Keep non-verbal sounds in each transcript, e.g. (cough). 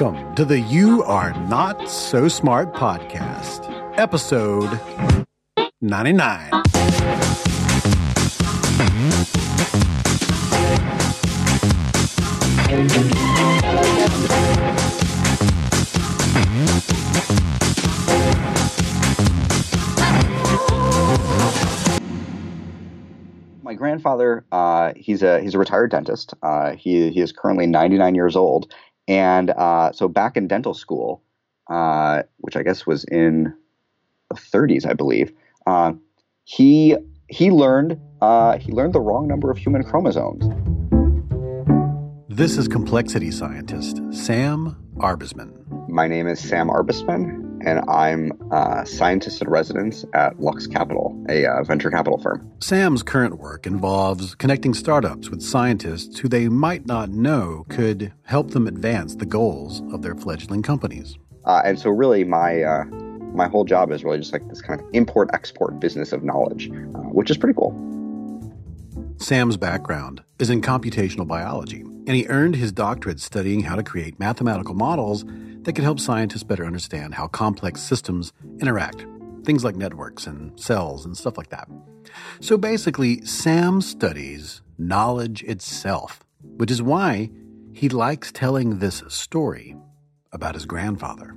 Welcome to the You Are Not So Smart podcast, episode 99. My grandfather, uh, he's a he's a retired dentist. Uh, he he is currently 99 years old, and uh, so back in dental school, uh, which I guess was in the 30s, I believe, uh, he he learned uh, he learned the wrong number of human chromosomes. This is complexity scientist Sam Arbesman. My name is Sam Arbesman, and I'm a scientist in residence at Lux Capital, a uh, venture capital firm. Sam's current work involves connecting startups with scientists who they might not know could help them advance the goals of their fledgling companies. Uh, and so, really, my uh, my whole job is really just like this kind of import export business of knowledge, uh, which is pretty cool. Sam's background is in computational biology, and he earned his doctorate studying how to create mathematical models that can help scientists better understand how complex systems interact, things like networks and cells and stuff like that. So basically, Sam studies knowledge itself, which is why he likes telling this story about his grandfather.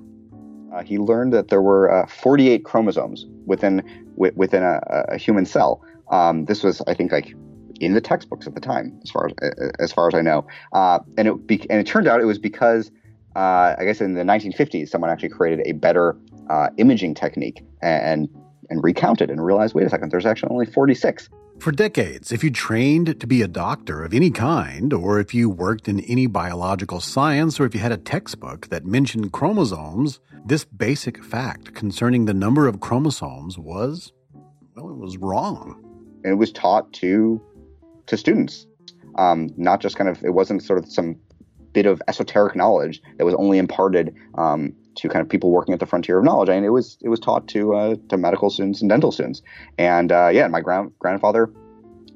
Uh, he learned that there were uh, 48 chromosomes within w- within a, a, human cell. Um, this was, I think, like in the textbooks at the time, as far as as far as I know. Uh, and it be- and it turned out it was because uh, I guess in the 1950s, someone actually created a better uh, imaging technique and and recounted and realized, wait a second, there's actually only 46. For decades, if you trained to be a doctor of any kind, or if you worked in any biological science, or if you had a textbook that mentioned chromosomes, this basic fact concerning the number of chromosomes was, well, it was wrong. And it was taught to to students, um, not just kind of. It wasn't sort of some bit of esoteric knowledge that was only imparted um, to kind of people working at the frontier of knowledge. I mean, it was it was taught to uh, to medical students and dental students. And uh, yeah, my grand grandfather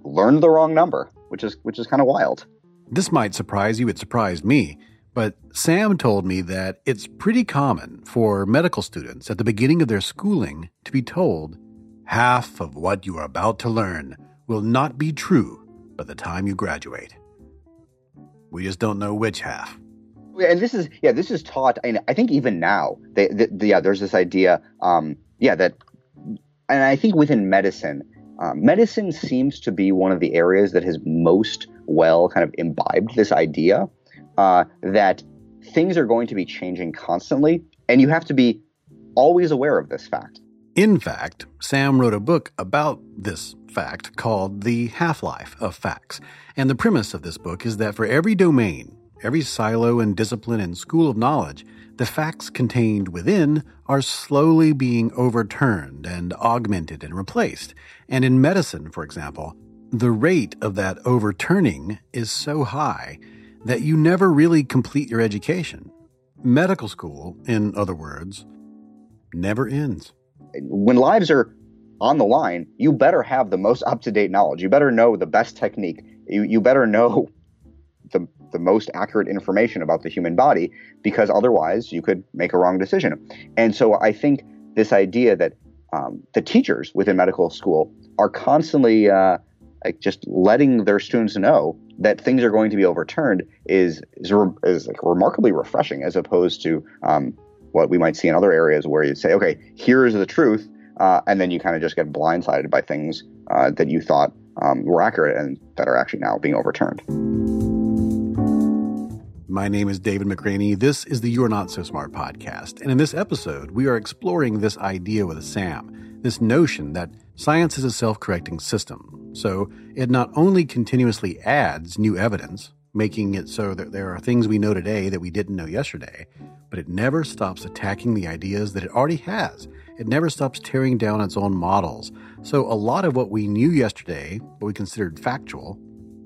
learned the wrong number, which is which is kind of wild. This might surprise you. It surprised me. But Sam told me that it's pretty common for medical students at the beginning of their schooling to be told half of what you are about to learn will not be true by the time you graduate. We just don't know which half. And this is yeah, this is taught. And I think even now, they, the, the, yeah, there's this idea, um, yeah, that, and I think within medicine, um, medicine seems to be one of the areas that has most well kind of imbibed this idea uh, that things are going to be changing constantly, and you have to be always aware of this fact. In fact, Sam wrote a book about this fact called The Half Life of Facts. And the premise of this book is that for every domain, every silo and discipline and school of knowledge, the facts contained within are slowly being overturned and augmented and replaced. And in medicine, for example, the rate of that overturning is so high that you never really complete your education. Medical school, in other words, never ends when lives are on the line, you better have the most up to date knowledge. You better know the best technique. You, you better know the, most accurate information about the human body because otherwise you could make a wrong decision. And so I think this idea that um, the teachers within medical school are constantly uh, like just letting their students know that things are going to be overturned is is, re- is like remarkably refreshing as opposed to um, what we might see in other areas where you say, okay, here is the truth, uh, and then you kind of just get blindsided by things uh, that you thought um, were accurate and that are actually now being overturned. My name is David McRaney. This is the You're Not So Smart podcast. And in this episode, we are exploring this idea with Sam this notion that science is a self correcting system. So it not only continuously adds new evidence, making it so that there are things we know today that we didn't know yesterday, but it never stops attacking the ideas that it already has. It never stops tearing down its own models. So a lot of what we knew yesterday, what we considered factual,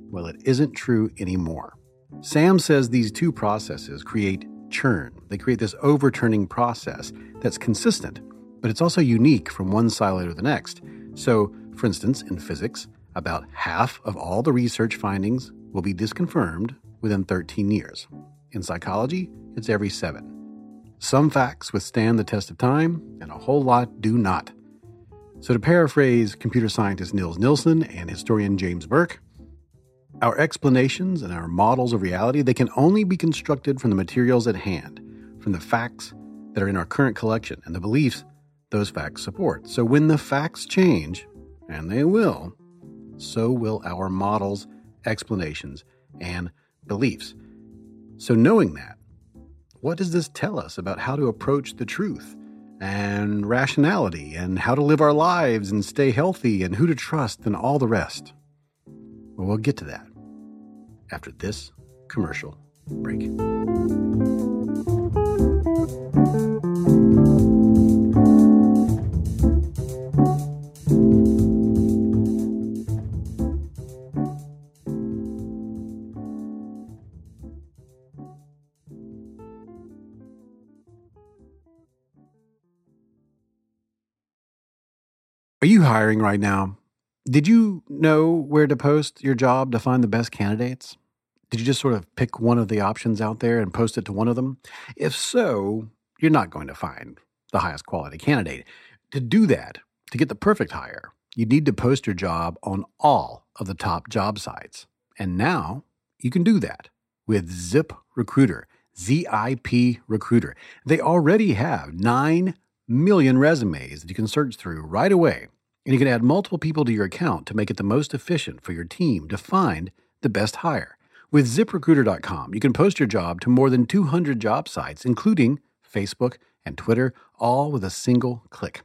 well, it isn't true anymore. Sam says these two processes create churn. They create this overturning process that's consistent, but it's also unique from one silo to the next. So, for instance, in physics, about half of all the research findings will be disconfirmed within 13 years. In psychology, it's every seven. Some facts withstand the test of time, and a whole lot do not. So, to paraphrase computer scientist Nils Nilsson and historian James Burke, our explanations and our models of reality, they can only be constructed from the materials at hand, from the facts that are in our current collection and the beliefs those facts support. So when the facts change, and they will, so will our models, explanations, and beliefs. So knowing that, what does this tell us about how to approach the truth and rationality and how to live our lives and stay healthy and who to trust and all the rest? Well, we'll get to that after this commercial break. Are you hiring right now? Did you know where to post your job to find the best candidates? Did you just sort of pick one of the options out there and post it to one of them? If so, you're not going to find the highest quality candidate. To do that, to get the perfect hire, you need to post your job on all of the top job sites. And now you can do that with Zip Recruiter, ZIP Recruiter. They already have 9 million resumes that you can search through right away. And you can add multiple people to your account to make it the most efficient for your team to find the best hire. With ziprecruiter.com, you can post your job to more than 200 job sites, including Facebook and Twitter, all with a single click.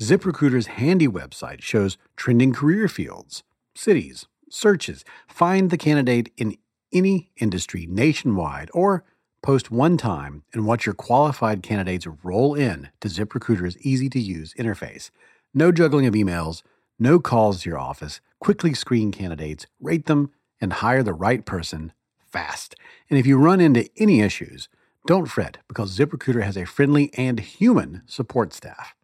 ZipRecruiter's handy website shows trending career fields, cities, searches. Find the candidate in any industry nationwide or Post one time and watch your qualified candidates roll in to ZipRecruiter's easy to use interface. No juggling of emails, no calls to your office. Quickly screen candidates, rate them, and hire the right person fast. And if you run into any issues, don't fret because ZipRecruiter has a friendly and human support staff.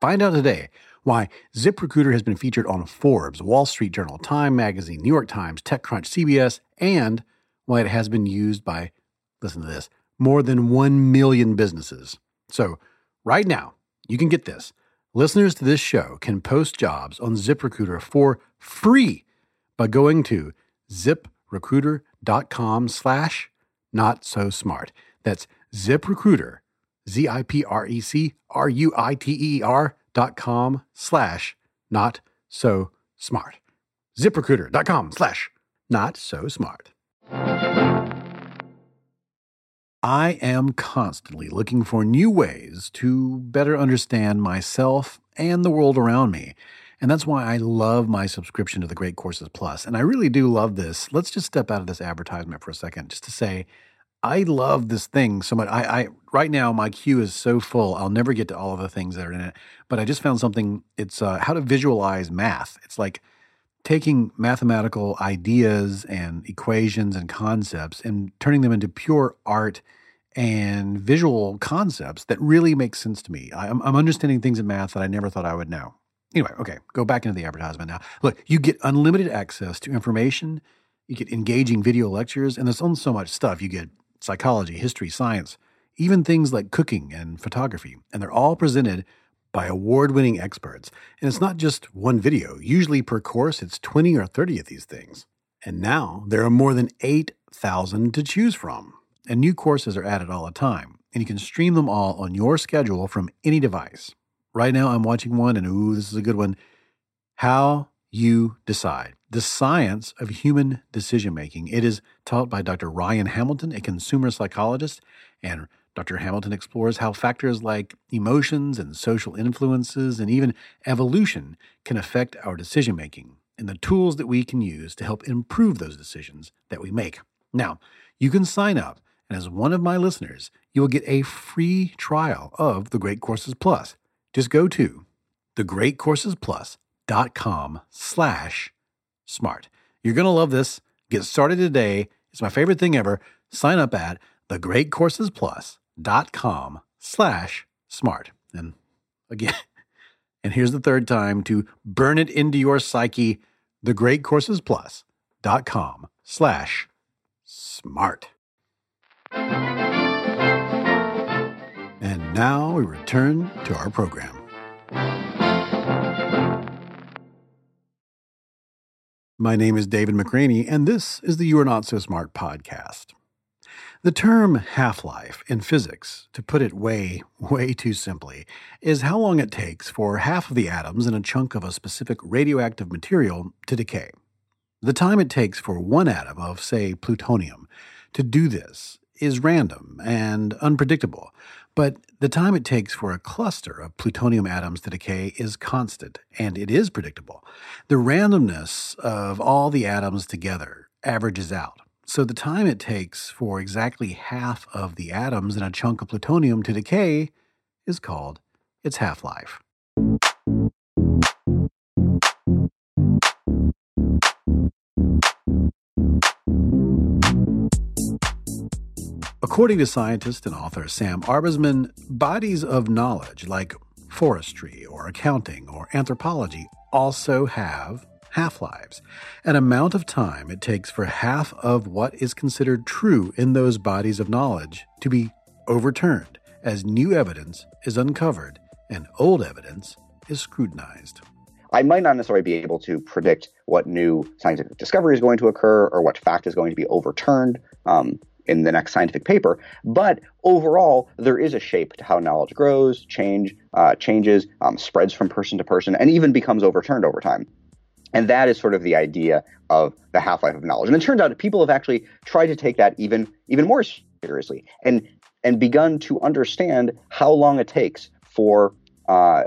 Find out today why ZipRecruiter has been featured on Forbes, Wall Street Journal, Time Magazine, New York Times, TechCrunch, CBS, and why it has been used by listen to this, more than 1 million businesses. So, right now, you can get this. Listeners to this show can post jobs on ZipRecruiter for free by going to ziprecruiter.com slash not so smart. That's ZipRecruiter, Z I P R E C R U I T E R dot com slash not so smart. ZipRecruiter.com slash not so smart. I am constantly looking for new ways to better understand myself and the world around me. And that's why I love my subscription to the Great Courses Plus. And I really do love this. Let's just step out of this advertisement for a second just to say, I love this thing so much. I, I right now my queue is so full. I'll never get to all of the things that are in it. But I just found something. It's uh, how to visualize math. It's like taking mathematical ideas and equations and concepts and turning them into pure art and visual concepts that really make sense to me. I'm, I'm understanding things in math that I never thought I would know. Anyway, okay, go back into the advertisement now. Look, you get unlimited access to information, you get engaging video lectures, and there's only so much stuff. You get psychology, history, science, even things like cooking and photography, and they're all presented by award winning experts. And it's not just one video, usually per course, it's 20 or 30 of these things. And now there are more than 8,000 to choose from. And new courses are added all the time, and you can stream them all on your schedule from any device. Right now, I'm watching one, and ooh, this is a good one. How you decide. The science of human decision making. It is taught by Dr. Ryan Hamilton, a consumer psychologist, and Dr. Hamilton explores how factors like emotions and social influences and even evolution can affect our decision making and the tools that we can use to help improve those decisions that we make. Now, you can sign up, and as one of my listeners, you will get a free trial of the Great Courses Plus. Just go to thegreatcoursesplus.com slash smart. You're going to love this. Get started today. It's my favorite thing ever. Sign up at thegreatcoursesplus.com slash smart. And again, (laughs) and here's the third time to burn it into your psyche, the great courses plus dot com slash smart. Now we return to our program. My name is David McRaney, and this is the You Are Not So Smart podcast. The term half life in physics, to put it way, way too simply, is how long it takes for half of the atoms in a chunk of a specific radioactive material to decay. The time it takes for one atom of, say, plutonium to do this is random and unpredictable, but the time it takes for a cluster of plutonium atoms to decay is constant, and it is predictable. The randomness of all the atoms together averages out. So the time it takes for exactly half of the atoms in a chunk of plutonium to decay is called its half life. According to scientist and author Sam Arbesman, bodies of knowledge like forestry or accounting or anthropology also have half lives, an amount of time it takes for half of what is considered true in those bodies of knowledge to be overturned as new evidence is uncovered and old evidence is scrutinized. I might not necessarily be able to predict what new scientific discovery is going to occur or what fact is going to be overturned. Um, in the next scientific paper. But overall, there is a shape to how knowledge grows, change, uh, changes, um, spreads from person to person, and even becomes overturned over time. And that is sort of the idea of the half life of knowledge. And it turns out people have actually tried to take that even even more seriously and and begun to understand how long it takes for uh,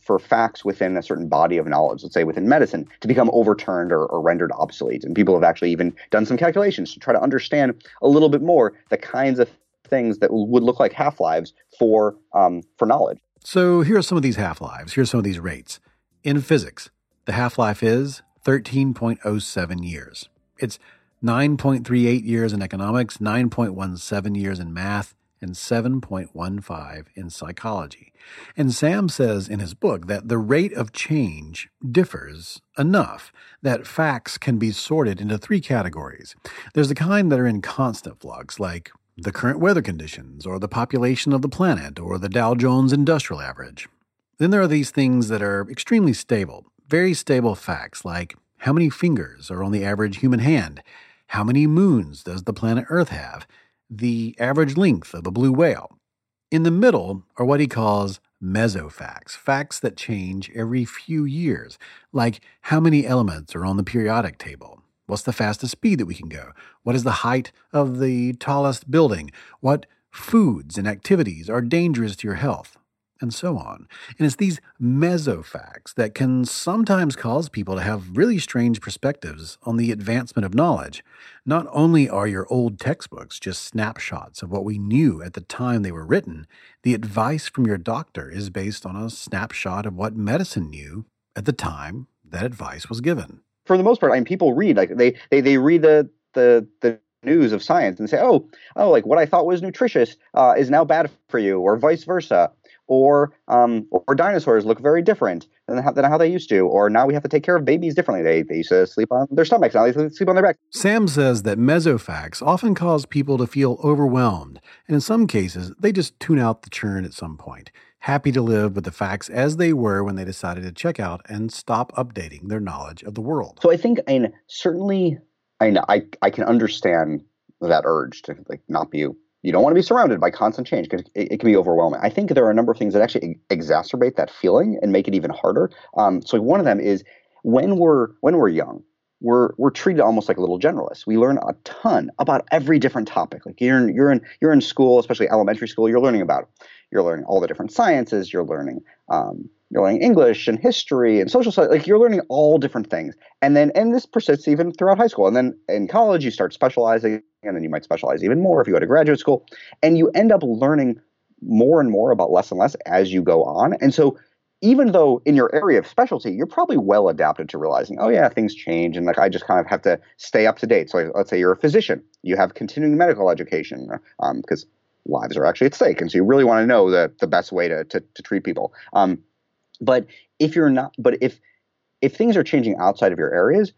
for facts within a certain body of knowledge, let's say within medicine, to become overturned or, or, rendered obsolete. And people have actually even done some calculations to try to understand a little bit more the kinds of things that would look like half lives for um, for knowledge. So here are some of these half lives. Here are some of these rates. In physics, the half life is 13.07 years. It's 9.38 years in economics, 9.17 years in math, and 7.15 in psychology. And Sam says in his book that the rate of change differs enough that facts can be sorted into three categories. There's the kind that are in constant flux, like the current weather conditions, or the population of the planet, or the Dow Jones Industrial Average. Then there are these things that are extremely stable, very stable facts like how many fingers are on the average human hand? How many moons does the planet Earth have? The average length of a blue whale. In the middle are what he calls mesofacts, facts that change every few years, like how many elements are on the periodic table. What's the fastest speed that we can go? What is the height of the tallest building? What foods and activities are dangerous to your health? And so on. And it's these mesofacts that can sometimes cause people to have really strange perspectives on the advancement of knowledge. Not only are your old textbooks just snapshots of what we knew at the time they were written, the advice from your doctor is based on a snapshot of what medicine knew at the time that advice was given. For the most part, I mean, people read like they they, they read the the the news of science and say, oh, oh, like what I thought was nutritious uh, is now bad for you, or vice versa or um, or dinosaurs look very different than how, than how they used to, or now we have to take care of babies differently. They, they used to sleep on their stomachs, now they sleep on their back. Sam says that mesofacts often cause people to feel overwhelmed, and in some cases, they just tune out the churn at some point, happy to live with the facts as they were when they decided to check out and stop updating their knowledge of the world. So I think, and certainly, I I, I can understand that urge to like not be you don't want to be surrounded by constant change because it, it, can be overwhelming. I think there are a number of things that actually exacerbate that feeling and make it even harder. Um, so one of them is when we're when we're young, we're we're treated almost like little generalists. We learn a ton about every different topic. Like you're in, you're in you're in school, especially elementary school. You're learning about you're learning all the different sciences. You're learning um, you're learning English and history and social science. Like you're learning all different things. And then, and this persists even throughout high school. And then in college, you start specializing, and then you might specialize even more if you go to graduate school. And you end up learning more and more about less and less as you go on. And so, even though in your area of specialty, you're probably well adapted to realizing, oh yeah, things change, and like I just kind of have to stay up to date. So let's say you're a physician, you have continuing medical education because um, lives are actually at stake, and so you really want to know the the best way to to, to treat people. Um, but if you're not, but if if things are changing outside of your areas,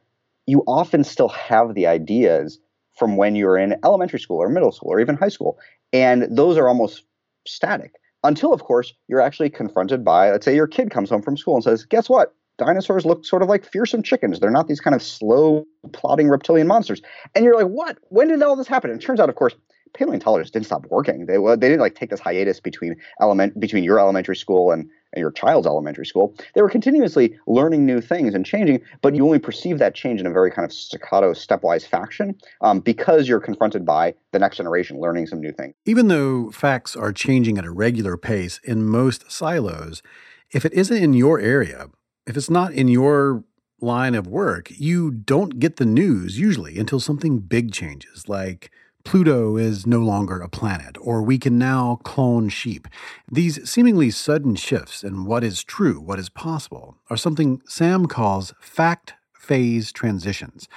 you often still have the ideas from when you're in elementary school or middle school or even high school. And those are almost static until, of course, you're actually confronted by, let's say your kid comes home from school and says, Guess what? Dinosaurs look sort of like fearsome chickens. They're not these kind of slow, plodding reptilian monsters. And you're like, What? When did all this happen? And it turns out, of course, paleontologists didn't stop working. They they didn't like take this hiatus between element between your elementary school and, and your child's elementary school. They were continuously learning new things and changing, but you only perceive that change in a very kind of staccato, stepwise fashion um, because you're confronted by the next generation learning some new things. Even though facts are changing at a regular pace in most silos, if it isn't in your area, if it's not in your line of work, you don't get the news usually until something big changes, like Pluto is no longer a planet, or we can now clone sheep. These seemingly sudden shifts in what is true, what is possible, are something Sam calls fact phase transitions.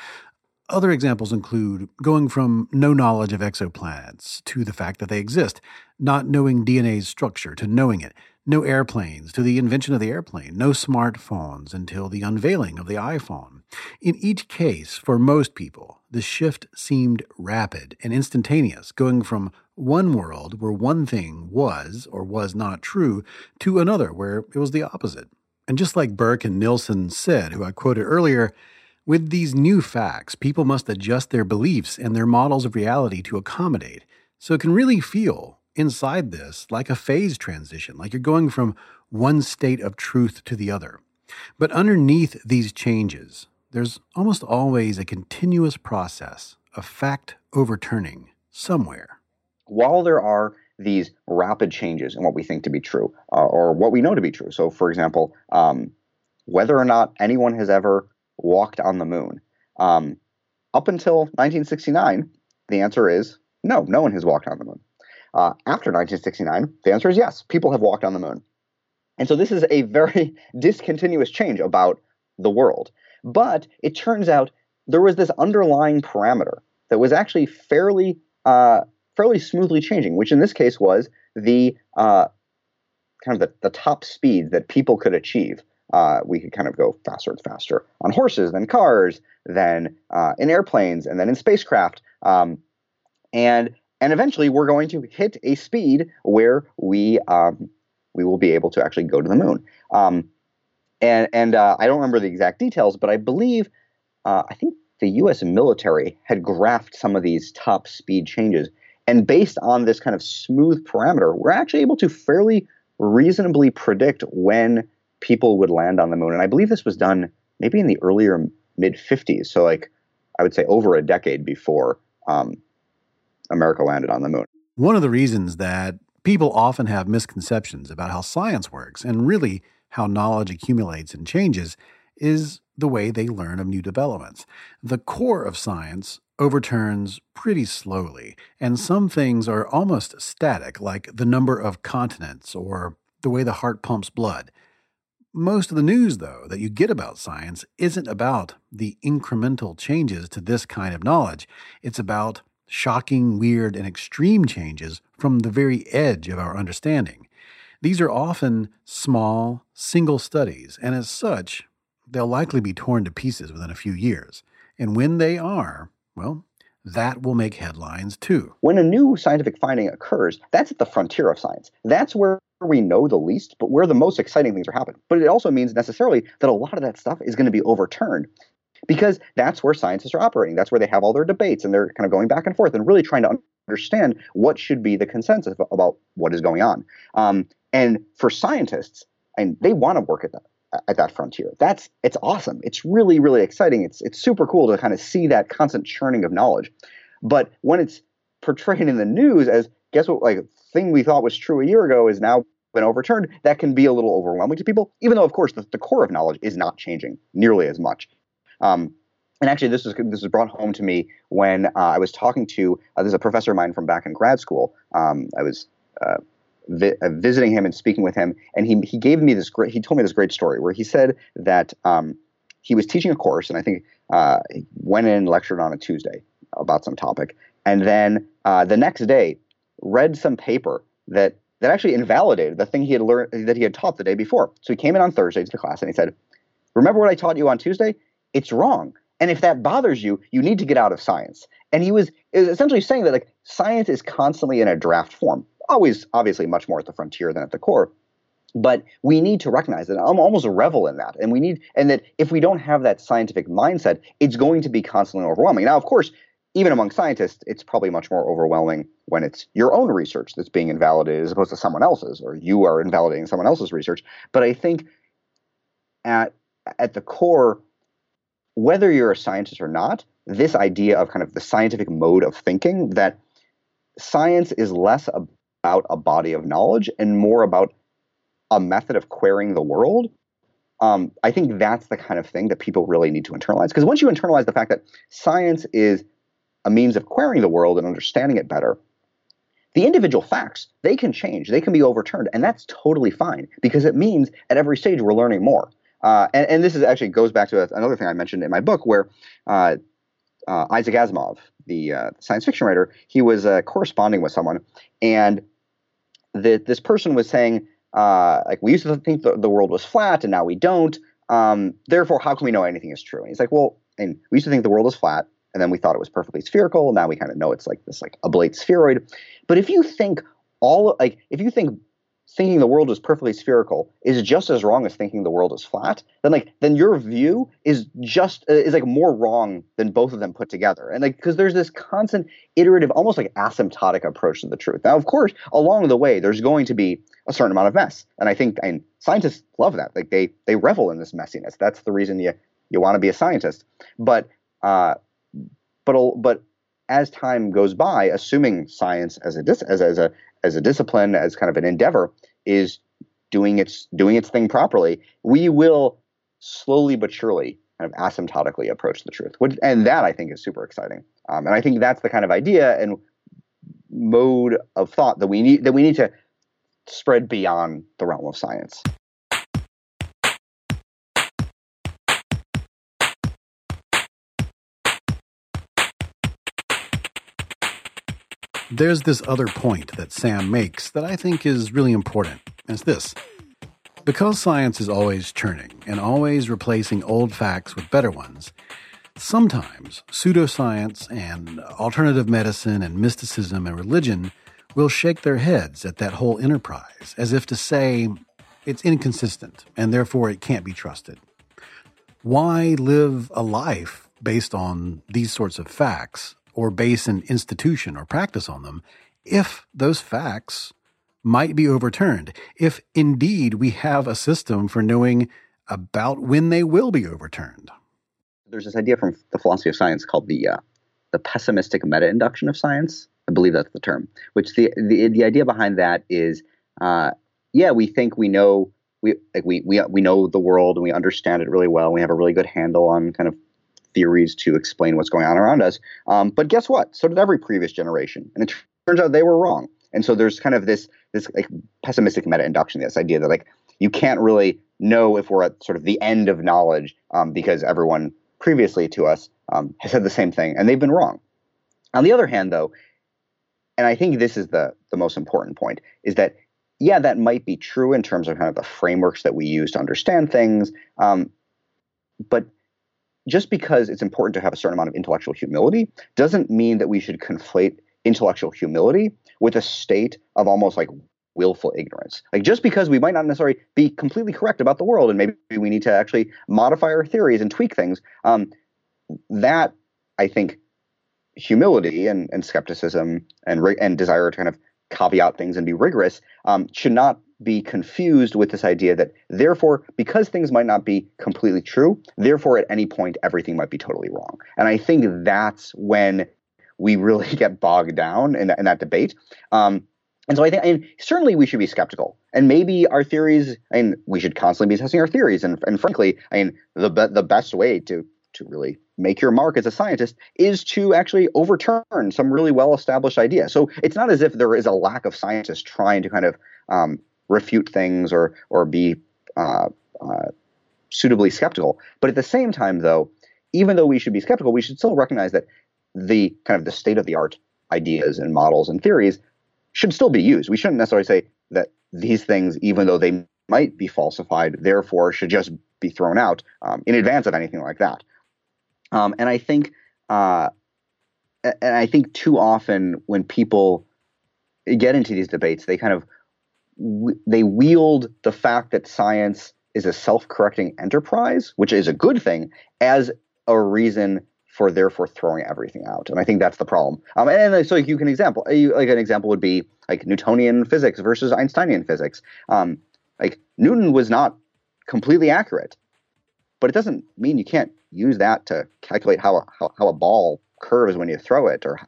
Other examples include going from no knowledge of exoplanets to the fact that they exist, not knowing DNA's structure to knowing it, no airplanes to the invention of the airplane, no smartphones until the unveiling of the iPhone. In each case, for most people, the shift seemed rapid and instantaneous, going from one world where one thing was or was not true to another where it was the opposite. And just like Burke and Nilsson said, who I quoted earlier, with these new facts, people must adjust their beliefs and their models of reality to accommodate. So it can really feel inside this like a phase transition, like you're going from one state of truth to the other. But underneath these changes, there's almost always a continuous process of fact overturning somewhere. While there are these rapid changes in what we think to be true uh, or what we know to be true. So, for example, um, whether or not anyone has ever walked on the moon. Um, up until 1969, the answer is no, no one has walked on the moon. Uh, after 1969, the answer is yes, people have walked on the moon. And so this is a very (laughs) discontinuous change about the world. But it turns out there was this underlying parameter that was actually fairly uh, fairly smoothly changing, which in this case was the uh, kind of the, the top speed that people could achieve. Uh, we could kind of go faster and faster on horses, then cars, then uh, in airplanes, and then in spacecraft. Um, and and eventually, we're going to hit a speed where we um, we will be able to actually go to the moon. Um, and and uh, I don't remember the exact details, but I believe uh, I think the U.S. military had graphed some of these top speed changes, and based on this kind of smooth parameter, we're actually able to fairly reasonably predict when people would land on the moon. And I believe this was done maybe in the earlier mid 50s, so like I would say over a decade before um, America landed on the moon. One of the reasons that people often have misconceptions about how science works, and really how knowledge accumulates and changes is the way they learn of new developments. The core of science overturns pretty slowly, and some things are almost static, like the number of continents or the way the heart pumps blood. Most of the news, though, that you get about science isn't about the incremental changes to this kind of knowledge. It's about shocking, weird, and extreme changes from the very edge of our understanding. These are often small, single studies, and as such, they'll likely be torn to pieces within a few years. And when they are, well, that will make headlines too. When a new scientific finding occurs, that's at the frontier of science. That's where we know the least, but where the most exciting things are happening. But it also means necessarily that a lot of that stuff is going to be overturned because that's where scientists are operating. That's where they have all their debates and they're kind of going back and forth and really trying to understand what should be the consensus about what is going on. Um, and for scientists, and they want to work at that at that frontier. That's it's awesome. It's really really exciting. It's it's super cool to kind of see that constant churning of knowledge. But when it's portrayed in the news as guess what like thing we thought was true a year ago is now been overturned, that can be a little overwhelming to people. Even though of course the, the core of knowledge is not changing nearly as much. Um, and actually, this was this was brought home to me when uh, I was talking to uh, there's a professor of mine from back in grad school. Um, I was uh, vi- uh, visiting him and speaking with him, and he he gave me this great. He told me this great story where he said that um, he was teaching a course, and I think uh, went in and lectured on a Tuesday about some topic, and then uh, the next day read some paper that that actually invalidated the thing he had learned that he had taught the day before. So he came in on Thursday to the class and he said, "Remember what I taught you on Tuesday? It's wrong." And if that bothers you, you need to get out of science. And he was essentially saying that like science is constantly in a draft form, always obviously much more at the frontier than at the core. But we need to recognize that I'm almost a revel in that. And we need and that if we don't have that scientific mindset, it's going to be constantly overwhelming. Now, of course, even among scientists, it's probably much more overwhelming when it's your own research that's being invalidated as opposed to someone else's, or you are invalidating someone else's research. But I think at at the core, whether you're a scientist or not, this idea of kind of the scientific mode of thinking that science is less about a body of knowledge and more about a method of querying the world. Um, I think that's the kind of thing that people really need to internalize. Because once you internalize the fact that science is a means of querying the world and understanding it better, the individual facts they can change, they can be overturned, and that's totally fine because it means at every stage we're learning more. Uh, and, and, this is actually goes back to another thing I mentioned in my book, where uh, uh, Isaac Asimov, the uh, science fiction writer, he was uh, corresponding with someone, and the, this person was saying, uh, like, we used to think the, the, world was flat, and now we don't. Um, therefore, how can we know anything is true? And he's like, well, and we used to think the world was flat, and then we thought it was perfectly spherical. Now we kind of know it's like this like oblate spheroid. But if you think all like if you think thinking the world is perfectly spherical is just as wrong as thinking the world is flat, then like then your view is just uh, is like more wrong than both of them put together. And like because there's this constant iterative, almost like asymptotic approach to the truth. Now, of course, along the way, there's going to be a certain amount of mess, and I think and scientists love that. Like they they revel in this messiness. That's the reason you you want to be a scientist. But uh, but but as time goes by, assuming science as a as, as a as a discipline, as kind of an endeavor, is doing its doing its thing properly, we will slowly but surely kind of asymptotically approach the truth. And that I think is super exciting. Um, and I think that's the kind of idea and mode of thought that we need that we need to spread beyond the realm of science. There's this other point that Sam makes that I think is really important, and it's this. Because science is always churning and always replacing old facts with better ones, sometimes pseudoscience and alternative medicine and mysticism and religion will shake their heads at that whole enterprise as if to say it's inconsistent and therefore it can't be trusted. Why live a life based on these sorts of facts or base an institution or practice on them if those facts might be overturned, if indeed we have a system for knowing about when they will be overturned. There's this idea from the philosophy of science called the uh, the pessimistic meta-induction of science. I believe that's the term. Which the the, the idea behind that is, uh, yeah, we think we know we like we we we know the world and we understand it really well. We have a really good handle on kind of theories to explain what's going on around us. Um, but guess what? So did every previous generation, and it turns out they were wrong. And so there's kind of this this like pessimistic meta induction, this idea that like you can't really know if we're at sort of the end of knowledge um, because everyone previously to us um, has said the same thing and they've been wrong. On the other hand, though, and I think this is the the most important point, is that yeah, that might be true in terms of kind of the frameworks that we use to understand things, um, but just because it's important to have a certain amount of intellectual humility doesn't mean that we should conflate intellectual humility with a state of almost like willful ignorance. Like just because we might not necessarily be completely correct about the world and maybe we need to actually modify our theories and tweak things, um, that I think humility and, and skepticism and and desire to kind of caveat things and be rigorous um, should not be confused with this idea that therefore because things might not be completely true therefore at any point everything might be totally wrong and i think that's when we really (laughs) get bogged down in, in that debate um, and so I think, mean, certainly we should be skeptical, and maybe our theories. I mean, we should constantly be testing our theories. And, and frankly, I mean, the the best way to to really make your mark as a scientist is to actually overturn some really well established idea. So it's not as if there is a lack of scientists trying to kind of um, refute things or or be uh, uh, suitably skeptical. But at the same time, though, even though we should be skeptical, we should still recognize that the kind of the state of the art ideas and models and theories should still be used. We shouldn't necessarily say that these things, even though they might be falsified, therefore should just be thrown out um, in advance of anything like that. Um, and I think, uh, and I think too often when people get into these debates, they kind of they wield the fact that science is a self-correcting enterprise, which is a good thing, as a reason for therefore throwing everything out. And I think that's the problem. Um, and, and so you can example like an example would be like Newtonian physics versus Einsteinian physics. Um, like Newton was not completely accurate, but it doesn't mean you can't use that to calculate how a, how, how a ball curves when you throw it or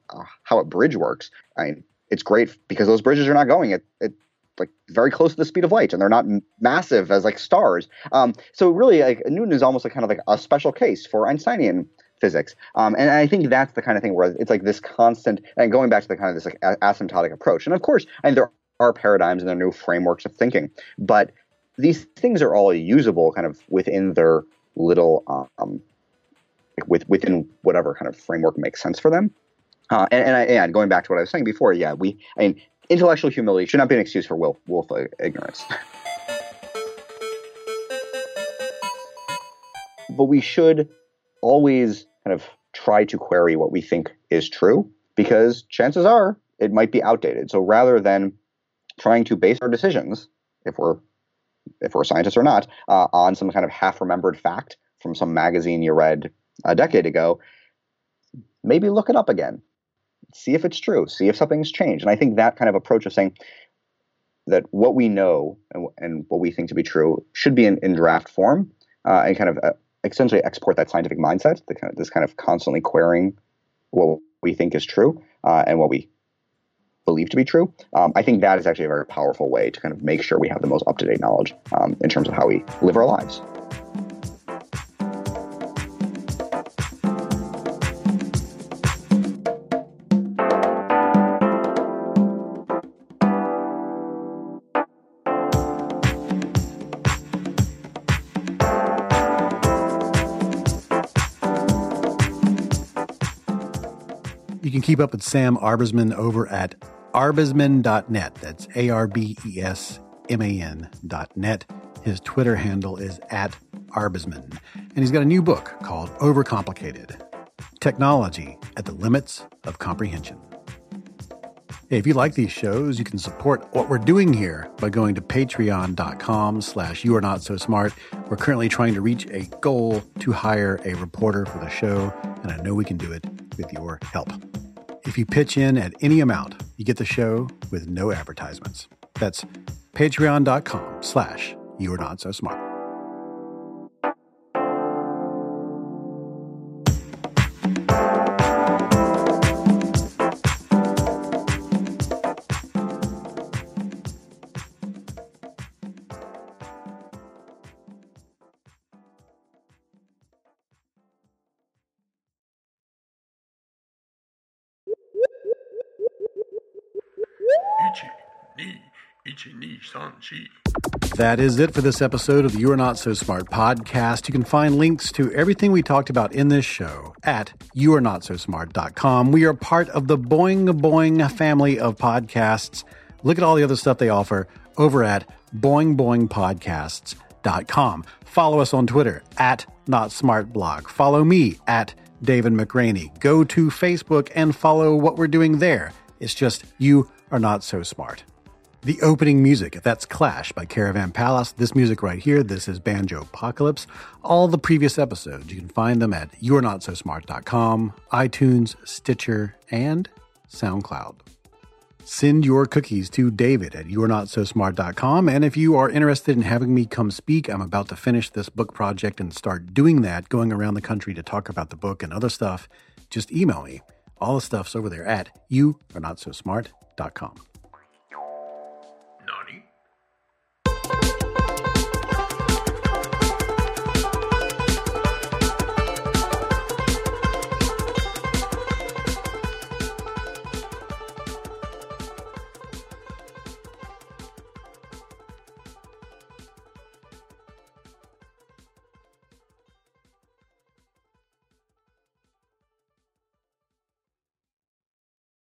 how a bridge works. I mean, it's great because those bridges are not going at, at like very close to the speed of light and they're not massive as like stars. Um, so really like Newton is almost like kind of like a special case for Einsteinian physics. Um, and I think that's the kind of thing where it's like this constant and going back to the kind of this like asymptotic approach. And of course, I mean, there are paradigms and there are new frameworks of thinking, but these things are all usable kind of within their little um, with within whatever kind of framework makes sense for them. Uh, and, and, I, and going back to what I was saying before, yeah, we I mean intellectual humility should not be an excuse for will, willful ignorance. but we should always kind of try to query what we think is true because chances are it might be outdated. So rather than trying to base our decisions, if we're if we're scientists or not, uh, on some kind of half remembered fact from some magazine you read a decade ago, maybe look it up again. See if it's true. See if something's changed. And I think that kind of approach of saying that what we know and, and what we think to be true should be in, in draft form uh, and kind of uh, essentially export that scientific mindset, kind of, this kind of constantly querying what we think is true uh, and what we believe to be true. Um, I think that is actually a very powerful way to kind of make sure we have the most up to date knowledge um, in terms of how we live our lives. Can keep up with Sam Arbesman over at arbesman.net. That's A R B E S M A N.net. His Twitter handle is at Arbesman. And he's got a new book called Overcomplicated Technology at the Limits of Comprehension. Hey, if you like these shows, you can support what we're doing here by going to patreon.com slash you are not so smart. We're currently trying to reach a goal to hire a reporter for the show, and I know we can do it with your help. If you pitch in at any amount, you get the show with no advertisements. That's patreon.com slash you are not so smart. That is it for this episode of the You Are Not So Smart podcast. You can find links to everything we talked about in this show at youarenotsosmart.com. We are part of the Boing Boing family of podcasts. Look at all the other stuff they offer over at boingboingpodcasts.com. Follow us on Twitter at NotSmartBlog. Follow me at David McRaney. Go to Facebook and follow what we're doing there. It's just You Are Not So Smart. The opening music, that's Clash by Caravan Palace. This music right here, this is Banjo Apocalypse. All the previous episodes, you can find them at you'renotsosmart.com, iTunes, Stitcher, and SoundCloud. Send your cookies to David at you'renotsosmart.com. And if you are interested in having me come speak, I'm about to finish this book project and start doing that, going around the country to talk about the book and other stuff. Just email me. All the stuff's over there at you'renotsosmart.com.